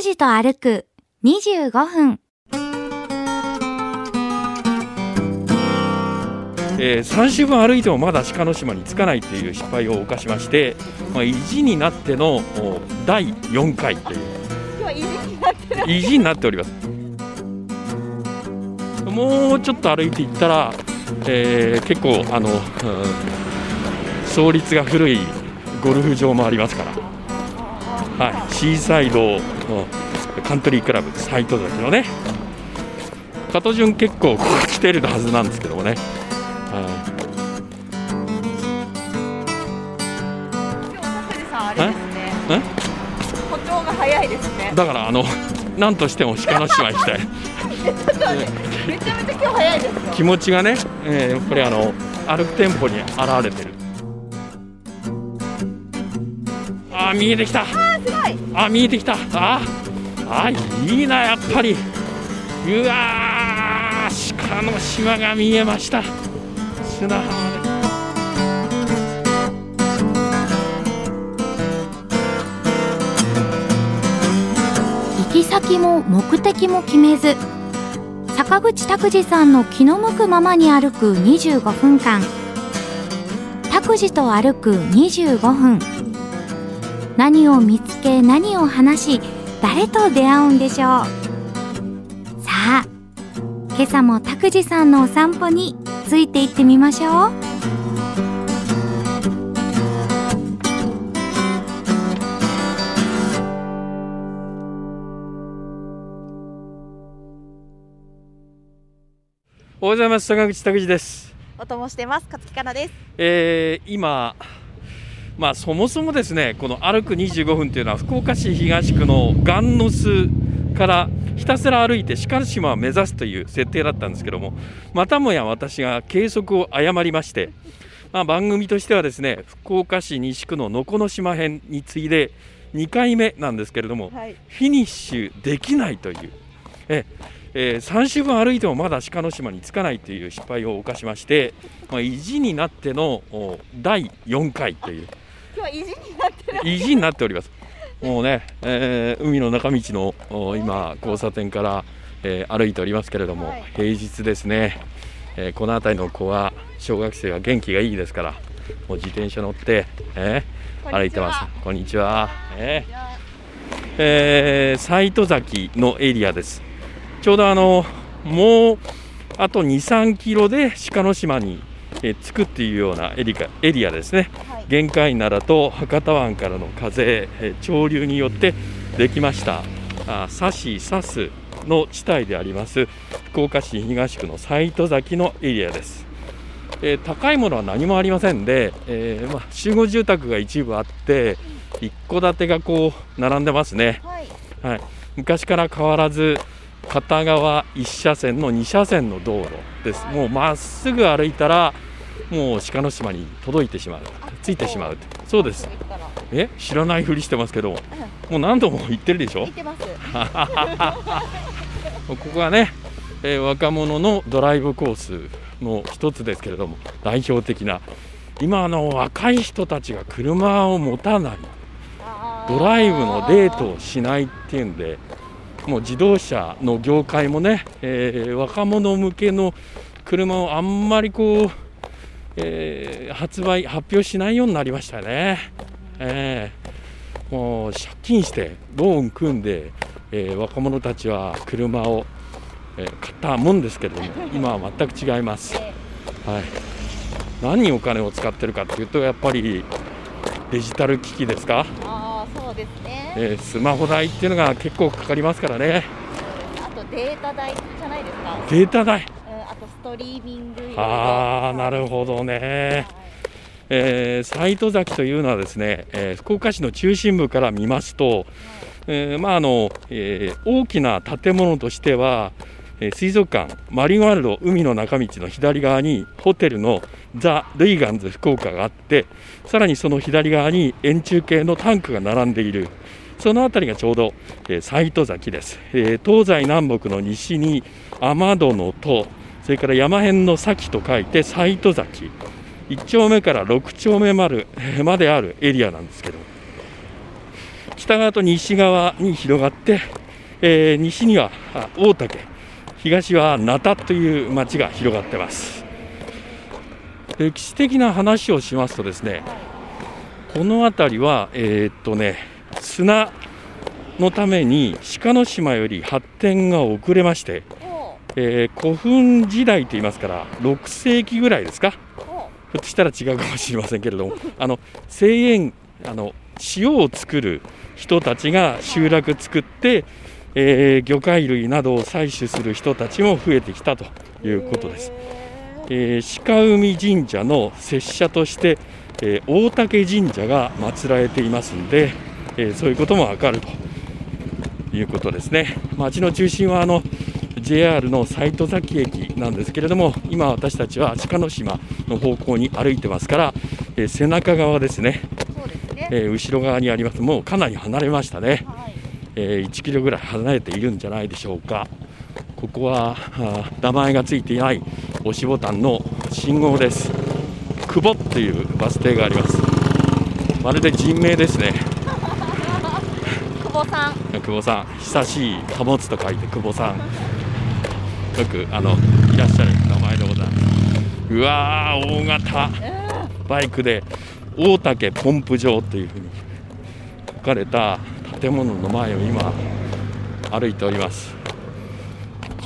拓司と歩く25分。えー、3週分歩いてもまだ鹿の島に着かないという失敗を犯しまして、まあ、意地になってのお第4回という。意地になっております。もうちょっと歩いていったら、えー結構あの、うん創立が古いゴルフ場もありますから、はい、シーサイドのカントリークラブ斎藤崎のね加藤順結構ここ来てるはずなんですけどもね、はい、今日拓司さんあれですねえ？歩調が早いですね。だからあの何としても鹿の島行きたい。めちゃめちゃ今日早いですよ。気持ちがね、えーやっぱりあの歩くテンポに現れてるあー見えてきた。あーすごいあ見えてきた。ああいいなやっぱり。うわー鹿の島が見えました。砂浜で。行き先も目的も決めず坂口拓司さんの気の向くままに歩く25分間。拓司と歩く25分。何を見つけ何を話し誰と出会うんでしょう。さあ今朝も拓司さんのお散歩についていってみましょう。おはようございます。坂口拓司です。お供してます。勝木かなです。えー今、まあ、そもそもですねこの歩く25分というのは福岡市東区のガンノスからひたすら歩いて鹿島を目指すという設定だったんですけどもまたもや私が計測を誤りまして、まあ、番組としてはですね福岡市西区の能古島編に次いで2回目なんですけれども、はいフィニッシュできないという。ええー3週分歩いてもまだ鹿の島に着かないという失敗を犯しまして、まあ、意地になってのお第4回という今日は意地になってる意地になっております。もうね、えー海の中道のお今交差点から、えー歩いておりますけれども、はい。平日ですね、えーこの辺りの子は小学生は元気がいいですからもう自転車乗って、えー歩いてます。こんにちは、えーえー、斎戸崎のエリアです。ちょうどあのもうあと2、3キロで鹿の島に、えー着くっていうようなエリカエリアですね。はい玄界灘と博多湾からの風、えー潮流によってできましたあサシサスの地帯であります福岡市東区の斎戸崎のエリアです。えー高いものは何もありませんで、えーまあ、集合住宅が一部あって一戸建てがこう並んでますね。はいはい、昔から変わらず片側1車線の2車線の道路です、もうまっすぐ歩いたらもう鹿の島に届いてしまう。ついてしまうそうです。え？知らないふりしてますけども。う何度も言ってるでしょ？行ってます。ここはね、えー若者のドライブコースの一つですけれども代表的な今あの若い人たちが車を持たない。ドライブのデートをしないっていうんで、もう自動車の業界もね、えー若者向けの車をあんまりこう、えー発売、発表しないようになりましたね。えーもう借金して、ローン組んで、えー若者たちは車を、えー買ったもんですけれども、今は全く違います。はい、何にお金を使ってるかっていうと、やっぱりデジタル機器ですか？ああそうですねえースマホ代っていうのが結構かかりますからね、あとデータ代じゃないですかデータ代、トリーミングあー、なるほどね、えー、斎戸崎というのはですね、えー福岡市の中心部から見ますと、えーまああのえー大きな建物としては、えー水族館、マリンワールド海の中道の左側にホテルのザ・ルイガンズ福岡があって、さらにその左側に円柱形のタンクが並んでいる。その辺りがちょうど、えー、斎戸崎です、えー東西南北の西に雨戸の戸それから山辺の崎と書いて斎戸崎。1丁目から6丁目まで まであるエリアなんですけど。北側と西側に広がって、えー西にはあ大竹。東は名田という町が広がってます。歴史的な話をしますとですねこの辺りはえーっとね砂のために鹿の島より発展が遅れまして、えー古墳時代といいますから6世紀ぐらいですか？おひょっとしたら違うかもしれませんけれども、あの製塩あの塩を作る人たちが集落作って、えー魚介類などを採取する人たちも増えてきたということです。えー鹿海神社の拙者として、えー大竹神社が祀られていますんで、えーそういうこともわかるということですね。町の中心はあの JR の斎戸崎駅なんですけれども、今私たちは鹿の島の方向に歩いてますから、えー背中側ですね、ですね。えー後ろ側にあります。もうかなり離れましたね。はい。えー1キロぐらい離れているんじゃないでしょうか。ここは名前がついていない押しボタンの信号です。久保っていうバス停があります。まるで人名ですね。久保さん。久保さん、久しい貨物と書いて久保さん。よくあのいらっしゃる名前でございます。うわー大型バイクで大竹ポンプ場というふうに書かれた建物の前を今歩いております。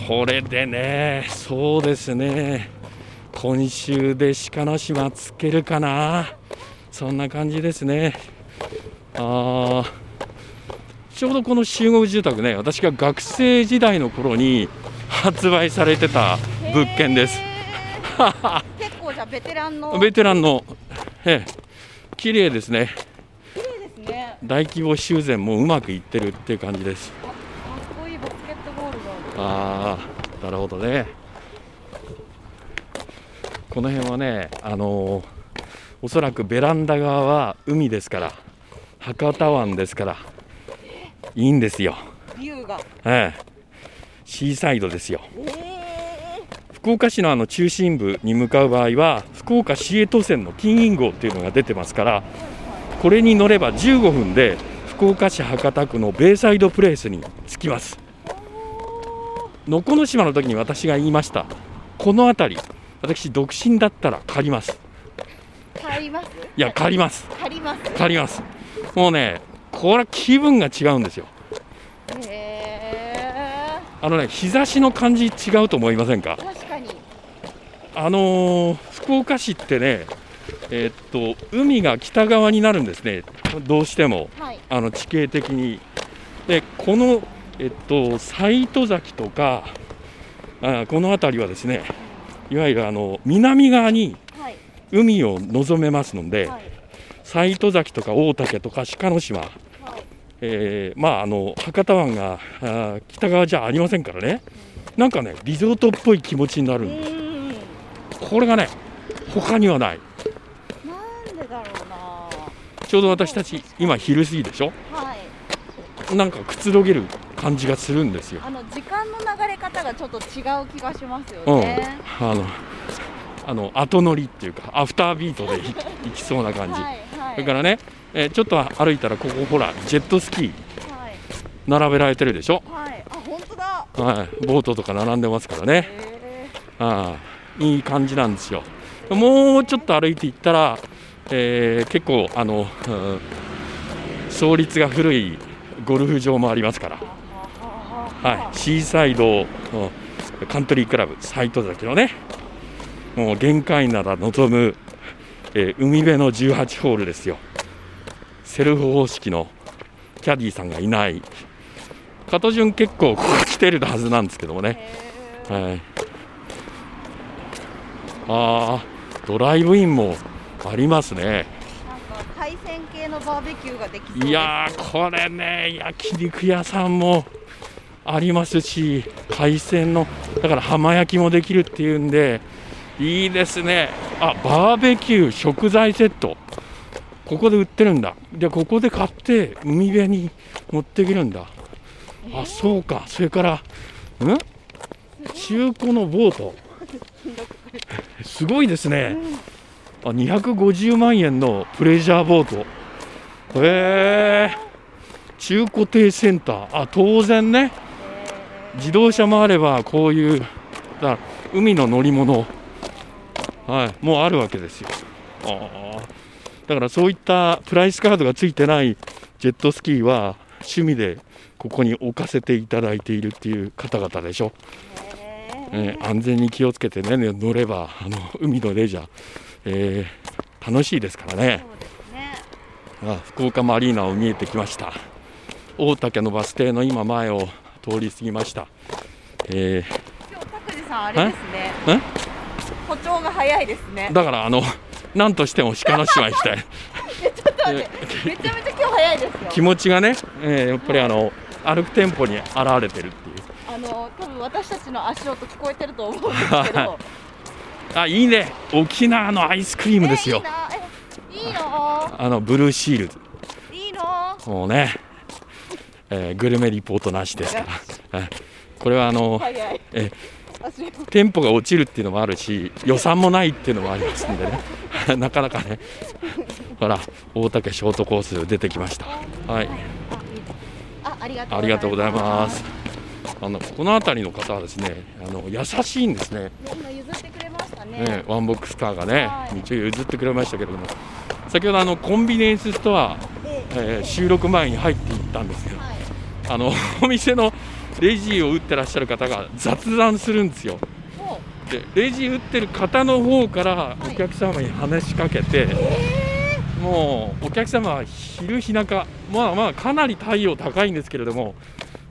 これでね、そうですね。今週で鹿の島つけるかな。そんな感じですね。ああ。ちょうどこの集合住宅ね、私が学生時代の頃に発売されてた物件です。結構じゃあベテランの。ベテランの、ええ、綺麗ですね。綺麗ですね。大規模修繕もうまくいってるっていう感じです。かっこいいバスケットボールが。ああ、なるほどね。この辺はね、あのーおそらくベランダ側は海ですから、博多湾ですから、いいんですよ。ビューが。ええ、シーサイドですよ。え福岡市のあの中心部に向かう場合は福岡市営都線の金銀号っていうのが出てますからこれに乗れば15分で福岡市博多区のベイサイドプレイスに着きます。能古島の時に私が言いました。この辺り私独身だったら借ります。ー、借ります？いや借ります。借ります。借ります。もうねこれは気分が違うんですよ。へあのね日差しの感じ違うと思いませんか？ー、確かに。あのー福岡市ってね、えーっと海が北側になるんですね、どうしてもはい。あの地形的に。でこの、えっと、斎戸崎とかあこの辺りはですねいわゆるあの南側にはい。海を望めますので、はい。斎戸崎とか大竹とか鹿の島、はい。えーまああの博多湾が北側じゃありませんからねなんかねリゾートっぽい気持ちになうるんですーん。これがね他にはないなんでだろうな。ちょうど私たち今昼過ぎでしょ？はい。なんかくつろげる感じがするんですよ。あの時間の流れ方がちょっと違う気がしますようん、ね。あのあの後乗りっていうかアフタービートでい行きそうな感じ、はいはい。それからね、えーちょっと歩いたらここほらジェットスキーはい。並べられてるでしょ、はい。あ、本当だ。はい、ボートとか並んでますからね。へああい。い感じなんですよ。もうちょっと歩いていったら、えー結構あの、うん創立が古いゴルフ場もありますから。ーはい、シーサイドうんカントリークラブ斎藤崎のね。もう限界なら望む、えー海辺の18ホールですよセルフ方式のキャディーさんがいない。加藤順結構ここ来てるはずなんですけどもね、はい、あードライブインもありますね。なんか海鮮系のバーベキューができ。いやーこれね焼肉屋さんもありますし海鮮のだから浜焼きもできるっていうんでいいですね。あバーベキュー食材セットここで売ってるんだ。でここで買って海辺に持っていけるんだ。あそうか。それからん？中古のボート。すごいですね。あ250万円のプレジャーボート。へえ中古艇センター。あ当然ね。自動車もあればこういうだ海の乗り物。はい。もうあるわけですよ。あーだからそういったプライスカードがついてないジェットスキーは趣味でここに置かせていただいているっていう方々でしょ、えー安全に気をつけてね乗ればあの海のレジャー、えー楽しいですからね。ね。あ福岡マリーナを見えてきました。大竹のバス停の今前を通り過ぎました、え今日拓司さんあれですね。え？歩調が早いですね。ーだからあの何としても鹿の島行きたい。ちょっと待って。めちゃめちゃ今日早いですよ。気持ちがね、えーやっぱりあの歩くテンポに現れてるっていう。あの多分私たちの足音聞こえてると思うんですけど。あいいね。沖縄のアイスクリームですよ、えいいいいのあのブルーシール。ズいいの。もうね、えーグルメリポートなしですから、はい。これはあの早い。え足音テンポが落ちるっていうのもあるし予算もないっていうのもありますんでね。なかなかね。ほら大竹ショートコース出てきました。はい。あありがとうございます。あのこの辺りの方はですねあの優しいんですね。今譲ってくれましたね。ね、ワンボックスカーがねはい。道を譲ってくれましたけれども。先ほどあのコンビニエンスストア、でえー収録前に入っていったんですけどはい。あのお店のレジを打ってらっしゃる方が雑談するんですよ。もでレジ打ってる方の方からお客様に話しかけて、もうお客様は昼日中まあまあかなり太陽高いんですけれども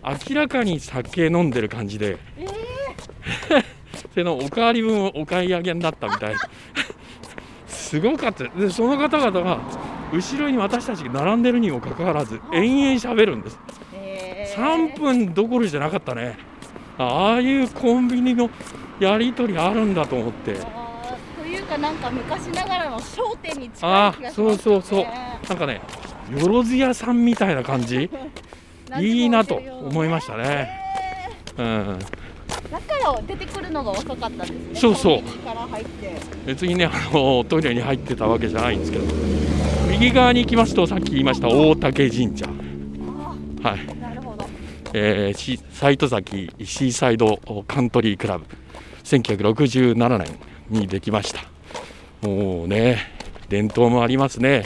明らかに酒飲んでる感じでうえ そのおかわり分をお買い上げになったみたい。すごかった。でその方々が後ろに私たちが並んでるにもかかわらず延々喋るんです3分どころじゃなかったね。ああいうコンビニのやり取りあるんだと思って。というかなんか昔ながらの商店に近い気あがします、ね、あそうそうそう。なんかねよろず屋さんみたいな感じ。いいなと思いましたね。うん。だから出てくるのが遅かったんですね。そうそう。別にねあのトイレに入ってたわけじゃないんですけど。右側に行きますとさっき言いました大竹神社。あはい、えー、し斎藤崎シーサイドカントリークラブ。1967年にできました。もうね伝統もありますね、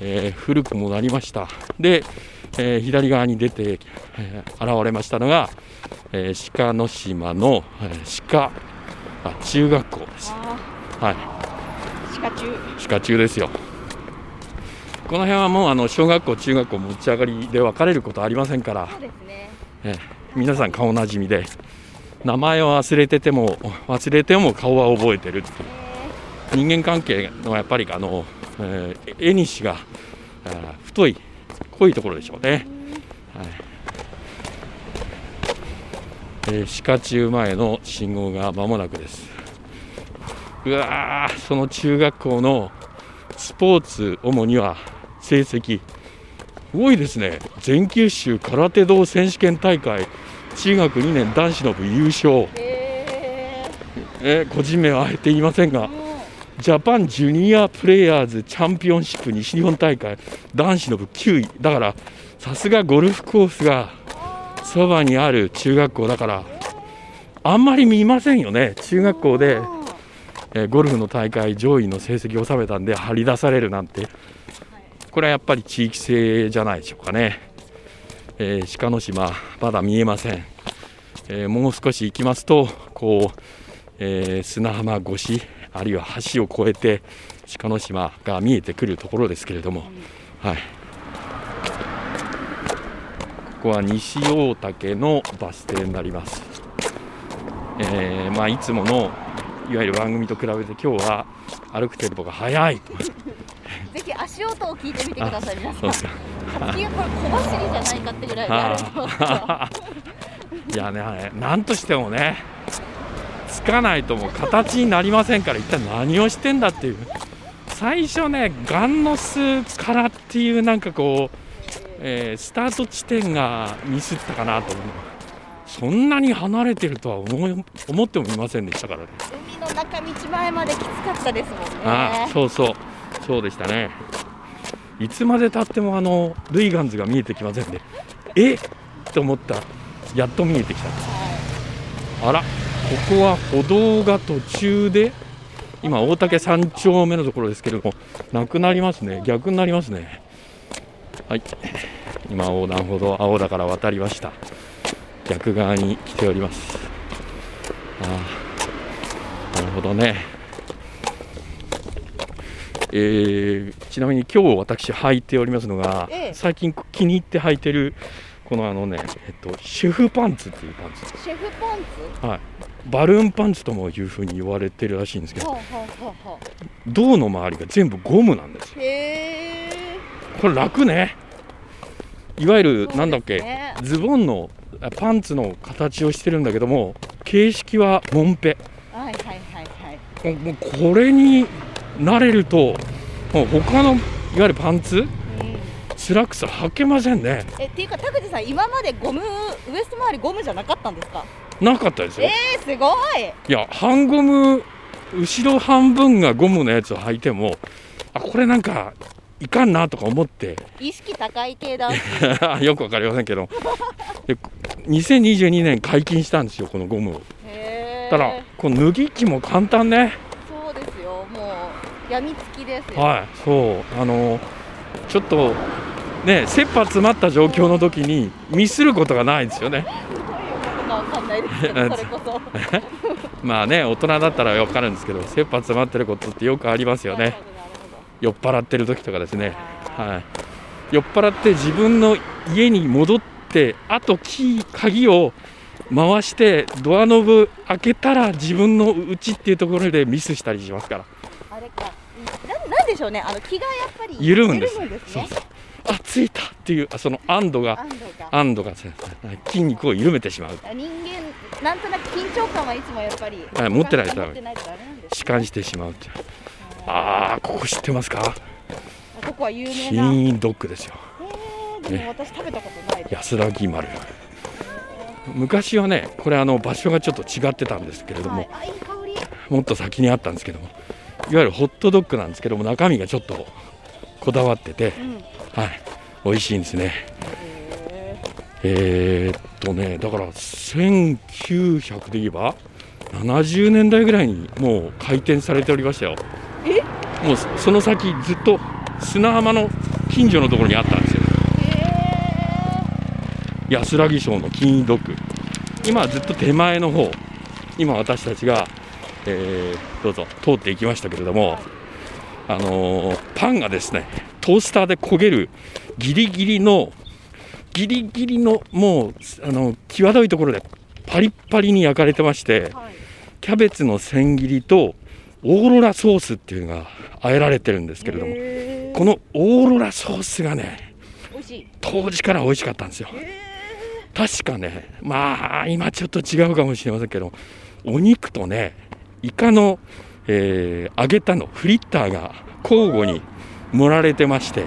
えー古くもなりました。で、えー左側に出て、えー現れましたのが、えー鹿の島の、えー鹿あ中学校です。あはい。ー鹿中。鹿中ですよこの辺はもうあの小学校中学校持ち上がりで分かれることありませんから。そうですね。ええ皆さん顔なじみで。名前を忘れてても忘れても顔は覚えてるっていう。え人間関係のやっぱりあの、えー、絵にしがあー太い濃いところでしょうね、はい。えー、鹿中前の信号が間もなくです。うわーその中学校のスポーツ主には成績。すごいですね。全九州空手道選手権大会。中学2年男子の部優勝、ー。ええー個人名はあえて言いませんがジャパンジュニアプレイヤーズチャンピオンシップ西日本大会。男子の部9位。だからさすがゴルフコースがそばにある中学校だからあんまり見ませんよね。中学校でう、えーゴルフの大会上位の成績を収めたんで張り出されるなんてこれはやっぱり地域性じゃないでしょうかね、えー鹿の島まだ見えません、えーもう少し行きますとこう、えー砂浜越しあるいは橋を越えて鹿の島が見えてくるところですけれども、はい、ここは西大竹のバス停になります、えーまあ、いつものいわゆる番組と比べて今日は歩くテンポが速いと。足音を聞いてみてください皆さん。そうですか。先がこれ小走りじゃないかってぐらいであー いやねなんとしてもねつかないともう形になりませんから一体何をしてんだっていう。最初ねガンノスからっていうなんかこう、えースタート地点がミスったかなと思う。そんなに離れてるとは思い思ってもみませんでしたからね。海の中道前まできつかったですもんね。そうそう。そうでしたねいつまでたってもあのルイガンズが見えてきませんね。え？っと思った。やっと見えてきた。あら。ここは歩道が途中で今大竹3丁目のところですけれどもなくなりますね。逆になりますね。はい。今横断歩道青だから渡りました。逆側に来ております。ああなるほどね。えーちなみに今日私履いておりますのが、ええ。最近気に入って履いてるこのあのね、えっと、シェフパンツっていうパンツ。シェフパンツ？はい、バルーンパンツともいうふうに言われてるらしいんですけどはあはあはあは胴の周りが全部ゴムなんですへえ。これ楽ね。いわゆるなんだっけズボンのあパンツの形をしてるんだけども形式はモンペ。はいはいはいはい。もうこれに慣れるともう他のいわゆるパンツうんスラックス履けませんね。えっていうか拓司さん今までゴムウエスト周りゴムじゃなかったんですか？なかったですよ。えー、すごい。いや半ゴム後ろ半分がゴムのやつを履いてもあこれなんかいかんなとか思って。意識高い系だ。よくわかりませんけど。で2022年解禁したんですよこのゴムを。ただこの脱ぎ着も簡単ねもうやみつきですよ。はいそう。あのちょっとね切羽詰まった状況の時にミスることがないですよね。かわかんないですけど それこそ。まあね大人だったらわかるんですけど切羽詰まってることってよくありますよね。酔っ払ってる時とかですね。はい、酔っ払って自分の家に戻ってあとキー鍵を回してドアノブ開けたら自分の家っていうところでミスしたりしますからでしょうねあの気がやっぱり緩むんです。んですね。そうそう。あついたっていうあその安堵が安堵が。筋肉を緩めてしまう。人間なんとなく緊張感はいつもやっぱりはい持ってないとダ弛緩してしまうってああここ知ってますか？あここは有名キな。ーンドッグですよ。えー、でも私食べたことない安らぎ丸。昔はねこれあの場所がちょっと違ってたんですけれども、もっと先にあったんですけどもいわゆるホットドッグなんですけども中身がちょっとこだわってて、うん。はい、美味しいんですね。へえー、っとねだから1900で言えば70年代ぐらいにもう開店されておりましたよ。え？もうその先ずっと砂浜の近所のところにあったんですよ。安らぎ賞の金ドッグ。今はずっと手前の方今私たちが、えーどうぞ通っていきましたけれども、あのーパンがですねトースターで焦げるギリギリのギリギリのもうあの際どいところでパリッパリに焼かれてましてキャベツの千切りとオーロラソースっていうのが和えられてるんですけれどもこのオーロラソースがね当時から美味しかったんですよ。確かねまあ今ちょっと違うかもしれませんけどお肉とねイカの、えー揚げたのフリッターが交互に盛られてまして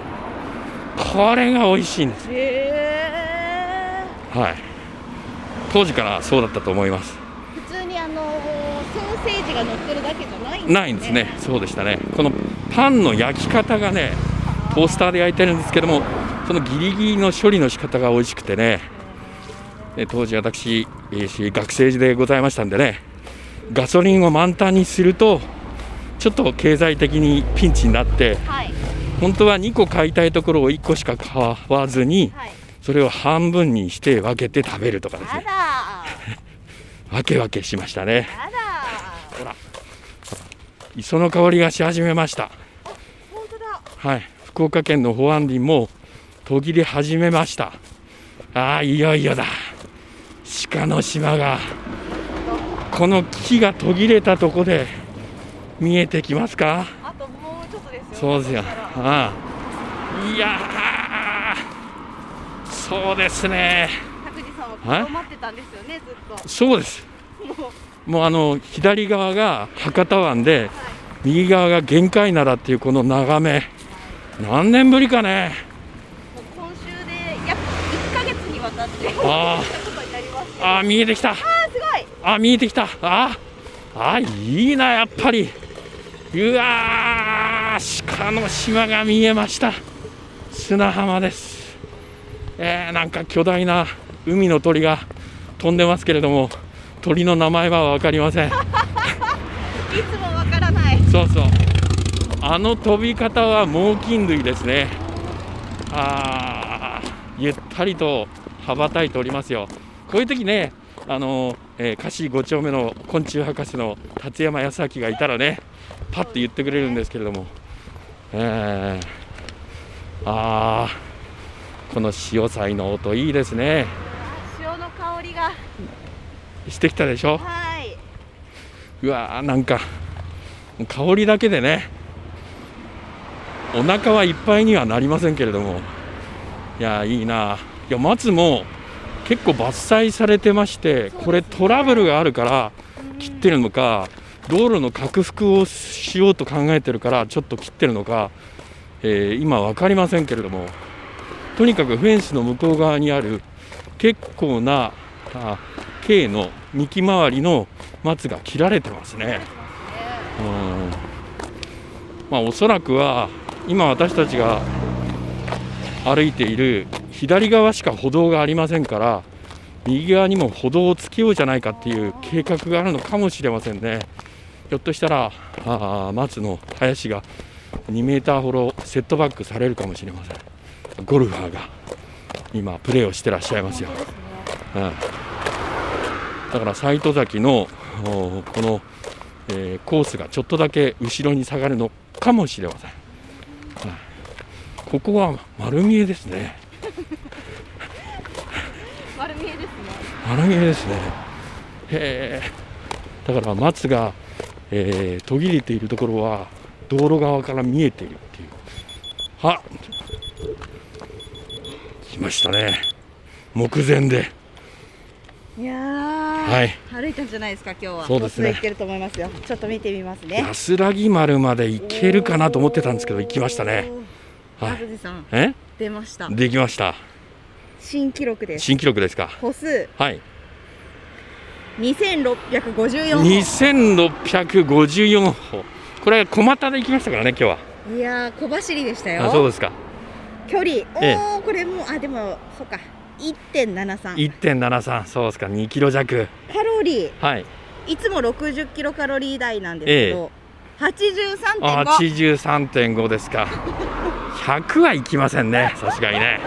これが美味しいんです。へはい。当時からそうだったと思います。ー普通にあのソーセージが乗ってるだけじゃないんですね。ないんですね。そうでしたね。このパンの焼き方がねトースターで焼いてるんですけどもそのギリギリの処理の仕方が美味しくてね。で当時私、えー学生時でございましたんでねガソリンを満タンにするとちょっと経済的にピンチになってはい。本当は2個買いたいところを1個しか買わずにはい。それを半分にして分けて食べるとかですね。分け分けしましたね。ほら。磯の香りがし始めました。はい。福岡県の保安林も途切れ始めました。ああいよいよだ。鹿の島がこの木が途切れたとこで見えてきますか？あともうちょっとですよ。そうですよ。ああ。いやー。そうですね。拓司さんはこはい？こを待ってたんですよねずっと。そうです。もう。あの左側が博多湾で右側が玄界灘っていうこの眺め。何年ぶりかね。もう今週で約1ヶ月にわたってあ あ見えてきたあ見えてきた。ああいいなやっぱり。うわー鹿の島が見えました。砂浜です、えー、なんか巨大な海の鳥が飛んでますけれども鳥の名前は分かりません。いつもわからない。そうそう。あの飛び方は猛禽類ですね。あーゆったりと羽ばたいておりますよ。こういう時ねあの、えー、菓子5丁目の昆虫博士の達山康明がいたらねパッと言ってくれるんですけれども。えー、あーこの潮騒の音いいですね。潮の香りが。してきたでしょ？はい。うわーなんか香りだけでねお腹はいっぱいにはなりませんけれども。いやーいいないや松も結構伐採されてましてこれトラブルがあるから切ってるのか道路の拡幅をしようと考えてるからちょっと切ってるのか、えー今分かりませんけれどもとにかくフェンスの向こう側にある結構なあ径の幹回りの松が切られてますね。うん。まあ、おそらくは今私たちが歩いている左側しか歩道がありませんから右側にも歩道をつけようじゃないかっていう計画があるのかもしれませんね。ひょっとしたらあー松の林が2メーターほどセットバックされるかもしれません。ゴルファーが今プレーをしてらっしゃいますよ。うんだから斎藤崎のおこの、えーコースがちょっとだけ後ろに下がるのかもしれません、はいここは丸見えですね。丸見えですね。丸見えですね。へえ。だから松が、えー途切れているところは道路側から見えているっていう。あ来ましたね。目前で。いやー、はい。歩いたんじゃないですか今日は。そうですね。も行ってると思いますよ。ちょっと見てみますね。安らぎ丸まで行けるかなと思ってたんですけど行きましたねはいさんえ？出ました。できました。新記録です。新記録ですか？歩数。はい。2654歩。2654歩。これ小股で行きましたからね今日は。いやー小走りでしたよ。あそうですか。距離。おええ。お、これもうあでもそっか。1.73 1.73そうですか。2キロ弱。カロリー。はい。いつも60キロカロリー台なんですけど、あ83.5 83.5ですか100はいきませんねさすがにね。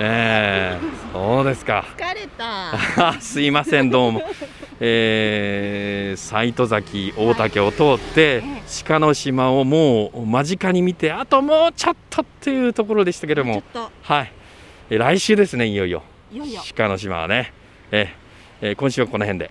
えー、そうですか。疲れた。あ すいませんどうも。えー、斎藤崎大竹を通って鹿の島をもう間近に見てあともうちょっとっていうところでしたけども。はい。え来週ですねいよいよ。鹿の島はね。ええー今週はこの辺で